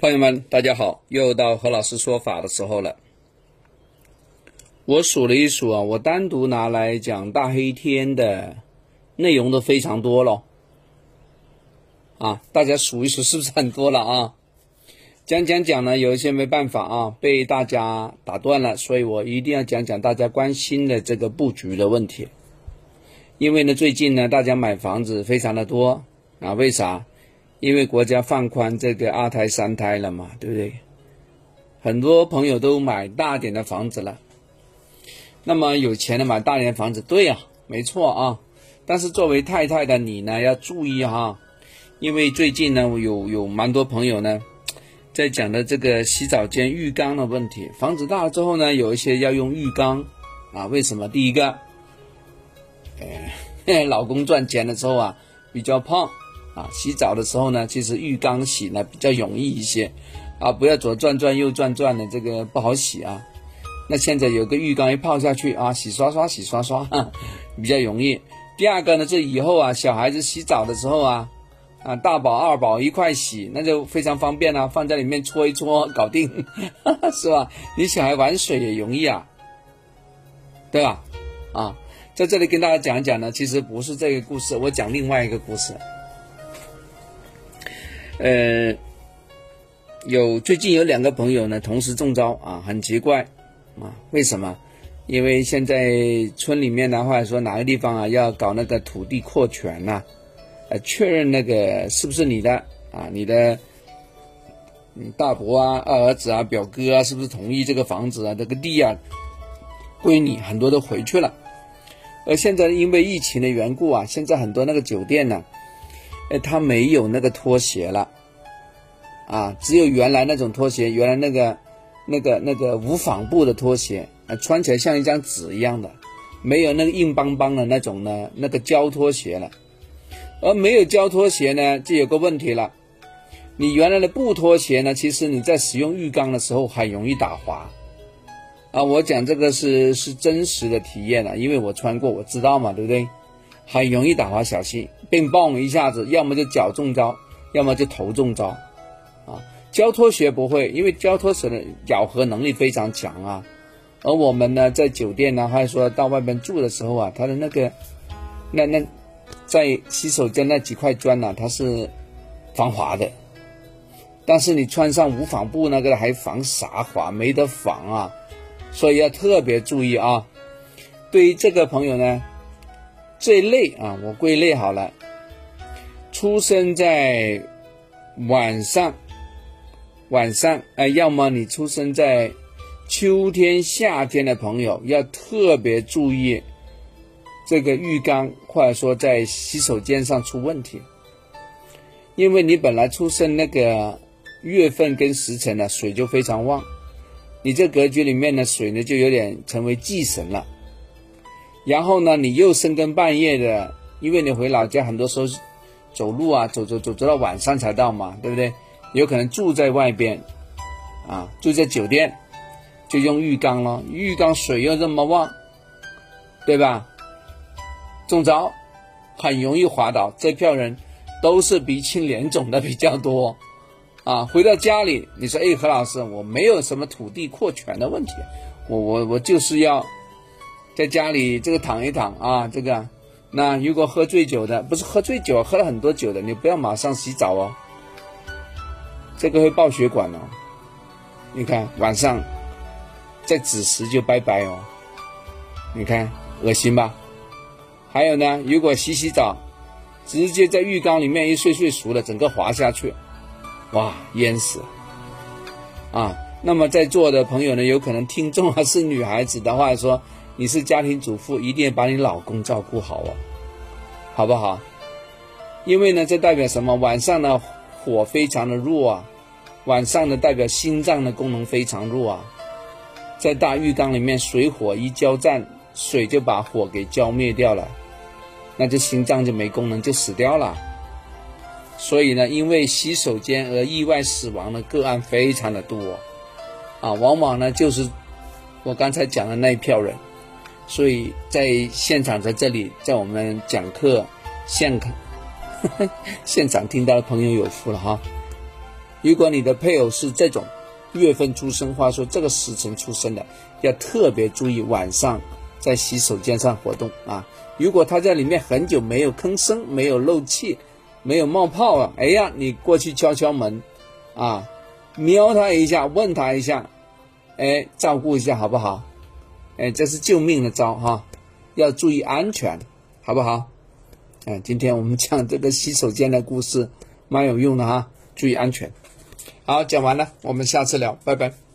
朋友们，大家好，又到何老师说法的时候了。我数了一数啊，我单独拿来讲大黑天的内容都非常多了。啊，大家数一数是不是很多了啊？讲讲讲呢，有一些没办法啊，被大家打断了，所以我一定要讲讲大家关心的这个布局的问题。因为呢，最近呢，大家买房子非常的多啊，为啥？因为国家放宽这个二胎三胎了嘛，对不对？很多朋友都买大点的房子了。那么有钱的买大点的房子，对呀，没错啊。但是作为太太的你呢，要注意哈，因为最近呢，有有蛮多朋友呢，在讲的这个洗澡间浴缸的问题。房子大了之后呢，有一些要用浴缸啊，为什么？第一个，哎，老公赚钱的时候啊，比较胖。啊，洗澡的时候呢，其实浴缸洗呢比较容易一些，啊，不要左转转右转转的，这个不好洗啊。那现在有个浴缸一泡下去啊，洗刷刷洗刷刷，比较容易。第二个呢，这以后啊，小孩子洗澡的时候啊，啊，大宝二宝一块洗，那就非常方便了，放在里面搓一搓，搞定，是吧？你小孩玩水也容易啊，对吧？啊，在这里跟大家讲一讲呢，其实不是这个故事，我讲另外一个故事。呃，有最近有两个朋友呢，同时中招啊，很奇怪啊，为什么？因为现在村里面的话说哪个地方啊要搞那个土地扩权呐，呃，确认那个是不是你的啊，你的大伯啊、二儿子啊、表哥啊，是不是同意这个房子啊、这个地啊归你？很多都回去了，而现在因为疫情的缘故啊，现在很多那个酒店呢。哎，他没有那个拖鞋了，啊，只有原来那种拖鞋，原来那个、那个、那个无纺布的拖鞋，啊，穿起来像一张纸一样的，没有那个硬邦邦的那种呢，那个胶拖鞋了。而没有胶拖鞋呢，就有个问题了，你原来的布拖鞋呢，其实你在使用浴缸的时候很容易打滑，啊，我讲这个是是真实的体验了，因为我穿过，我知道嘛，对不对？很容易打滑，小心，并蹦一下子，要么就脚中招，要么就头中招，啊，胶拖鞋不会，因为胶拖鞋的咬合能力非常强啊。而我们呢，在酒店呢，或者说到外面住的时候啊，它的那个，那那，在洗手间那几块砖呢，它是防滑的，但是你穿上无纺布那个还防啥滑？没得防啊，所以要特别注意啊。对于这个朋友呢。这一类啊，我归类好了。出生在晚上，晚上，哎，要么你出生在秋天、夏天的朋友，要特别注意这个浴缸，或者说在洗手间上出问题，因为你本来出生那个月份跟时辰呢，水就非常旺，你这格局里面的水呢，就有点成为忌神了。然后呢，你又深更半夜的，因为你回老家很多时候走路啊，走走走走到晚上才到嘛，对不对？有可能住在外边，啊，住在酒店，就用浴缸了，浴缸水又这么旺，对吧？中招，很容易滑倒。这票人都是鼻青脸肿的比较多，啊，回到家里，你说，哎，何老师，我没有什么土地扩权的问题，我我我就是要。在家里这个躺一躺啊，这个，那如果喝醉酒的，不是喝醉酒，喝了很多酒的，你不要马上洗澡哦，这个会爆血管哦。你看晚上在子时就拜拜哦，你看恶心吧？还有呢，如果洗洗澡，直接在浴缸里面一睡睡熟了，整个滑下去，哇，淹死啊！那么在座的朋友呢，有可能听众还是女孩子的话说。你是家庭主妇，一定要把你老公照顾好哦，好不好？因为呢，这代表什么？晚上呢，火非常的弱啊，晚上呢，代表心脏的功能非常弱啊，在大浴缸里面，水火一交战，水就把火给浇灭掉了，那就心脏就没功能，就死掉了。所以呢，因为洗手间而意外死亡的个案非常的多啊，往往呢，就是我刚才讲的那一票人。所以在现场，在这里，在我们讲课现场 现场听到的朋友有福了哈。如果你的配偶是这种月份出生，或者说这个时辰出生的，要特别注意晚上在洗手间上活动啊。如果他在里面很久没有吭声、没有漏气、没有冒泡啊，哎呀，你过去敲敲门，啊，瞄他一下，问他一下，哎，照顾一下好不好？哎，这是救命的招哈，要注意安全，好不好？哎，今天我们讲这个洗手间的故事，蛮有用的哈，注意安全。好，讲完了，我们下次聊，拜拜。